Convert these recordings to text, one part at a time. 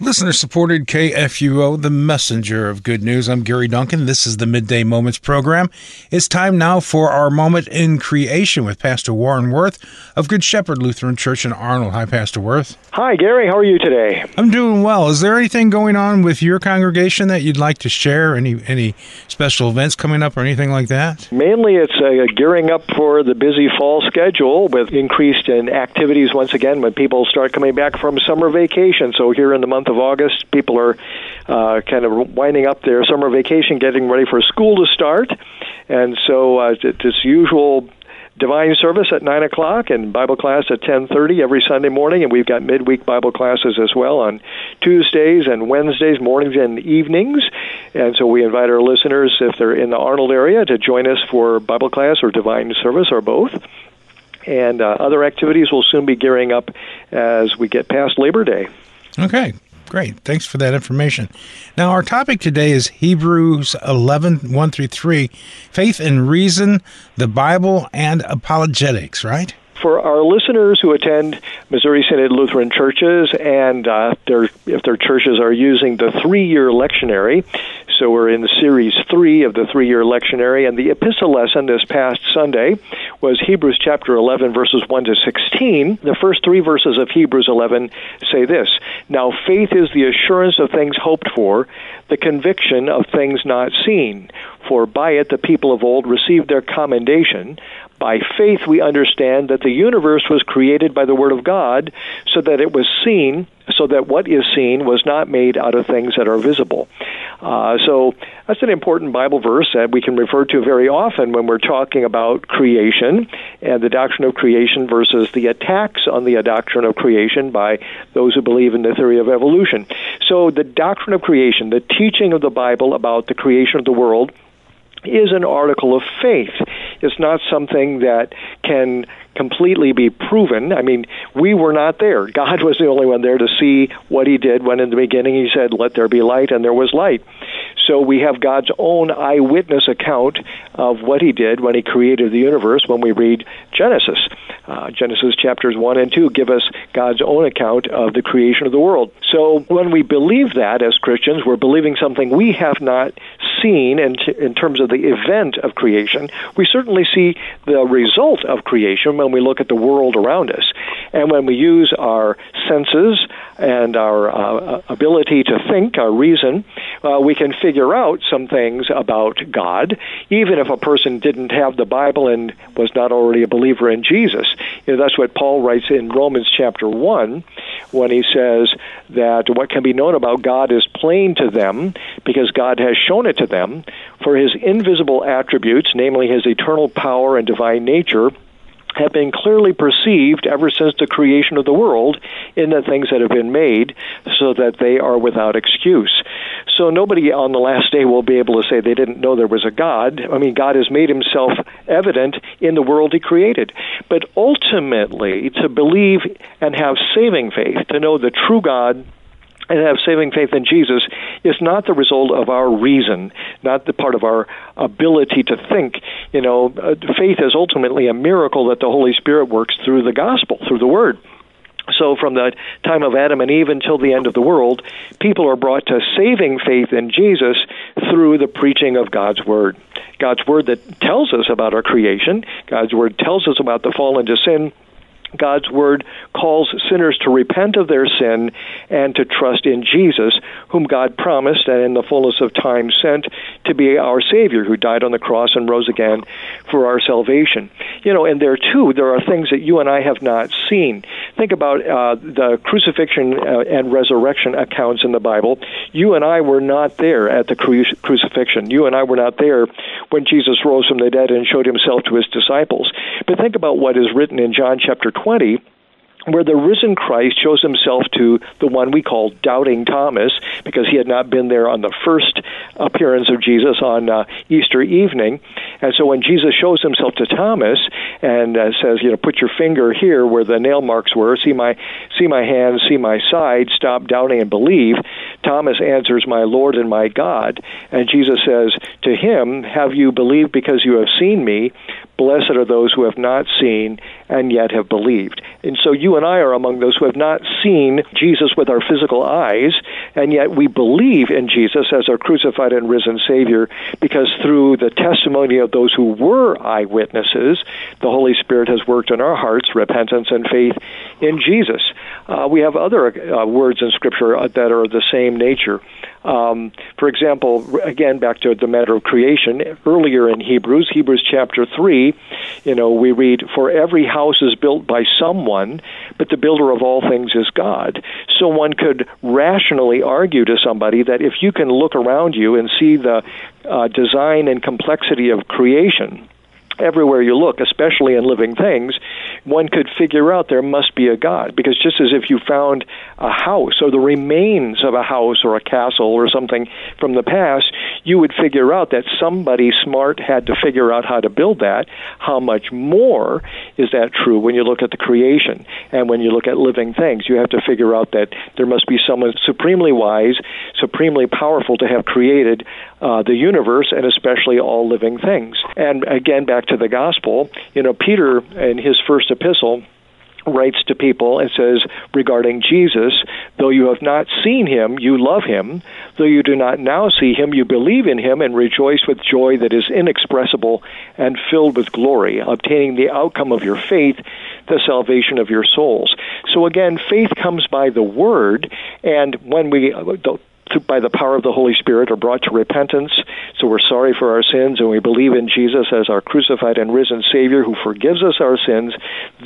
Listener supported KFUO, the messenger of good news. I'm Gary Duncan. This is the Midday Moments program. It's time now for our moment in creation with Pastor Warren Woerth of Good Shepherd Lutheran Church in Arnold. Hi, Pastor Woerth. Hi, Gary. How are you today? I'm doing well. Is there anything going on with your congregation that you'd like to share? Any any special events coming up or anything like that? Mainly, it's uh, gearing up for the busy fall schedule with increased in activities once again when people start coming back from summer vacation. So here in the month month of August, people are uh, kind of winding up their summer vacation, getting ready for school to start, and so uh, this usual divine service at nine o'clock and Bible class at ten thirty every Sunday morning, and we've got midweek Bible classes as well on Tuesdays and Wednesdays mornings and evenings. And so we invite our listeners, if they're in the Arnold area, to join us for Bible class or divine service or both. And uh, other activities will soon be gearing up as we get past Labor Day. Okay, Great. Thanks for that information. Now, our topic today is Hebrews 11 1 through 3 faith and reason, the Bible, and apologetics, right? for our listeners who attend Missouri Synod Lutheran churches, and uh, if their churches are using the three-year lectionary, so we're in series three of the three-year lectionary, and the epistle lesson this past Sunday was Hebrews chapter 11, verses 1 to 16. The first three verses of Hebrews 11 say this: Now faith is the assurance of things hoped for, the conviction of things not seen. For by it the people of old received their commendation. By faith, we understand that the universe was created by the Word of God, so that it was seen, so that what is seen was not made out of things that are visible. Uh, so that's an important Bible verse that we can refer to very often when we're talking about creation and the doctrine of creation versus the attacks on the doctrine of creation by those who believe in the theory of evolution. So the doctrine of creation, the teaching of the Bible about the creation of the world, is an article of faith. It's not something that can completely be proven. I mean, we were not there. God was the only one there to see what He did when in the beginning He said, Let there be light, and there was light. So we have God's own eyewitness account of what He did when He created the universe when we read Genesis. Uh, Genesis chapters 1 and 2 give us God's own account of the creation of the world. So when we believe that as Christians, we're believing something we have not seen in, in terms of the event of creation. We certainly see the result of creation when we look at the world around us. And when we use our senses and our uh, ability to think, our reason, uh, we can figure out some things about God, even if a person didn't have the Bible and was not already a believer in Jesus. You know, that's what Paul writes in Romans chapter 1 when he says that what can be known about God is plain to them because God has shown it to them, for his invisible attributes, namely his eternal power and divine nature, have been clearly perceived ever since the creation of the world in the things that have been made so that they are without excuse. So nobody on the last day will be able to say they didn't know there was a God. I mean, God has made himself evident in the world he created. But ultimately, to believe and have saving faith, to know the true God and have saving faith in Jesus is not the result of our reason, not the part of our ability to think. You know, uh, faith is ultimately a miracle that the Holy Spirit works through the gospel, through the Word. So, from the time of Adam and Eve until the end of the world, people are brought to saving faith in Jesus through the preaching of God's Word. God's Word that tells us about our creation, God's Word tells us about the fall into sin, God's word calls sinners to repent of their sin and to trust in Jesus, whom God promised and in the fullness of time sent to be our Savior, who died on the cross and rose again for our salvation. You know, and there too, there are things that you and I have not seen. Think about uh, the crucifixion uh, and resurrection accounts in the Bible. You and I were not there at the cru- crucifixion. You and I were not there when Jesus rose from the dead and showed himself to his disciples. But think about what is written in John chapter 20 where the risen Christ shows himself to the one we call Doubting Thomas, because he had not been there on the first appearance of Jesus on uh, Easter evening. And so when Jesus shows himself to Thomas and uh, says, you know, put your finger here where the nail marks were, see my see my hands, see my side, stop doubting and believe. Thomas answers, "My Lord and my God." And Jesus says to him, "Have you believed because you have seen me? Blessed are those who have not seen and yet have believed. And so you and I are among those who have not seen Jesus with our physical eyes, and yet we believe in Jesus as our crucified and risen Savior because through the testimony of those who were eyewitnesses, the Holy Spirit has worked in our hearts repentance and faith in Jesus. Uh, we have other uh, words in Scripture that are of the same nature. Um, for example, again, back to the matter of creation, earlier in Hebrews, Hebrews chapter 3, you know, we read, For every house is built by someone, but the builder of all things is God. So one could rationally argue to somebody that if you can look around you and see the uh, design and complexity of creation, everywhere you look, especially in living things, one could figure out there must be a God. Because just as if you found a house or the remains of a house or a castle or something from the past, you would figure out that somebody smart had to figure out how to build that. How much more is that true when you look at the creation and when you look at living things? You have to figure out that there must be someone supremely wise, supremely powerful to have created uh, the universe and especially all living things. And again, back to the gospel, you know, Peter in his first epistle writes to people and says regarding Jesus, though you have not seen him, you love him. Though you do not now see him, you believe in him and rejoice with joy that is inexpressible and filled with glory, obtaining the outcome of your faith, the salvation of your souls. So again, faith comes by the word, and when we by the power of the Holy Spirit are brought to repentance. So we're sorry for our sins and we believe in Jesus as our crucified and risen Savior who forgives us our sins.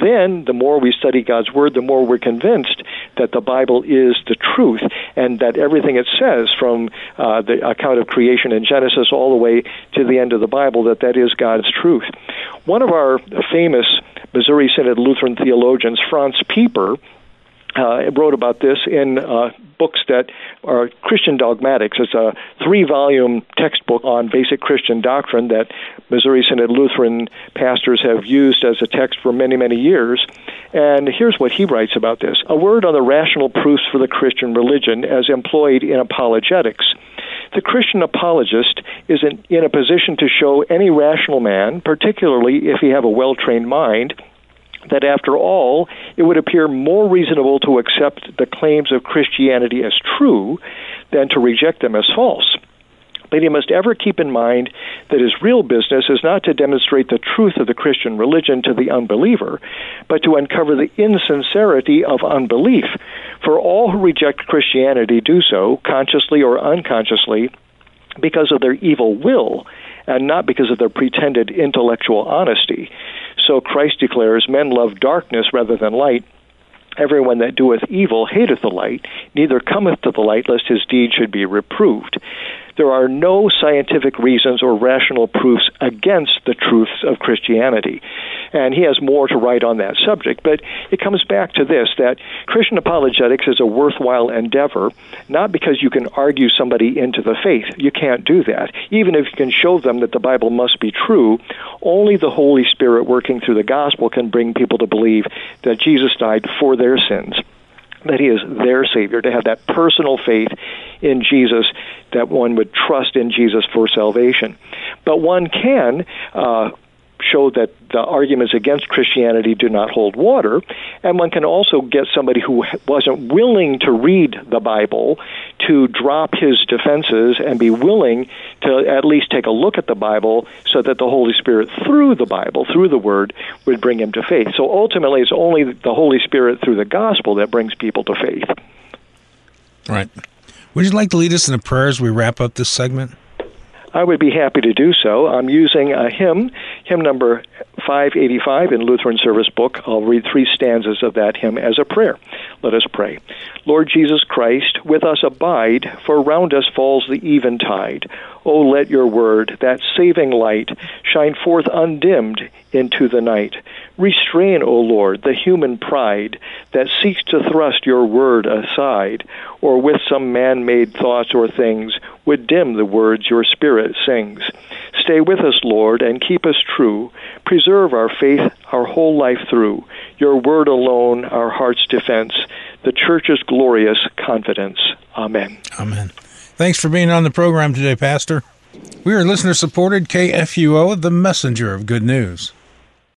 Then, the more we study God's Word, the more we're convinced that the Bible is the truth and that everything it says from uh, the account of creation in Genesis all the way to the end of the Bible, that that is God's truth. One of our famous Missouri Synod Lutheran theologians, Franz Pieper, uh, wrote about this in uh, books that are Christian dogmatics. It's a three volume textbook on basic Christian doctrine that Missouri Synod Lutheran pastors have used as a text for many, many years. And here's what he writes about this A word on the rational proofs for the Christian religion as employed in apologetics. The Christian apologist is in, in a position to show any rational man, particularly if he have a well trained mind, that after all, it would appear more reasonable to accept the claims of Christianity as true than to reject them as false. But he must ever keep in mind that his real business is not to demonstrate the truth of the Christian religion to the unbeliever, but to uncover the insincerity of unbelief. For all who reject Christianity do so, consciously or unconsciously, because of their evil will and not because of their pretended intellectual honesty. So Christ declares, Men love darkness rather than light. Everyone that doeth evil hateth the light, neither cometh to the light, lest his deed should be reproved there are no scientific reasons or rational proofs against the truths of Christianity. And he has more to write on that subject. But it comes back to this that Christian apologetics is a worthwhile endeavor, not because you can argue somebody into the faith. You can't do that. Even if you can show them that the Bible must be true, only the Holy Spirit working through the gospel can bring people to believe that Jesus died for their sins that he is their Savior, to have that personal faith in Jesus, that one would trust in Jesus for salvation. But one can uh, show that the arguments against Christianity do not hold water, and one can also get somebody who wasn't willing to read the Bible to drop his defenses and be willing to at least take a look at the Bible so that the Holy Spirit, through the Bible, through the Word, would bring him to faith. So ultimately, it's only the Holy Spirit through the gospel that brings people to faith. Right. Would you like to lead us in a prayer as we wrap up this segment? I would be happy to do so. I'm using a hymn, hymn number 585 in Lutheran Service Book. I'll read three stanzas of that hymn as a prayer. Let us pray. Lord Jesus Christ, with us abide, for round us falls the eventide. O oh, let your word, that saving light, shine forth undimmed into the night. Restrain, O Lord, the human pride that seeks to thrust your word aside, or with some man made thoughts or things would dim the words your Spirit sings. Stay with us, Lord, and keep us true. Preserve our faith our whole life through. Your word alone, our heart's defense, the church's glorious confidence. Amen. Amen. Thanks for being on the program today, Pastor. We are listener supported KFUO, the messenger of good news.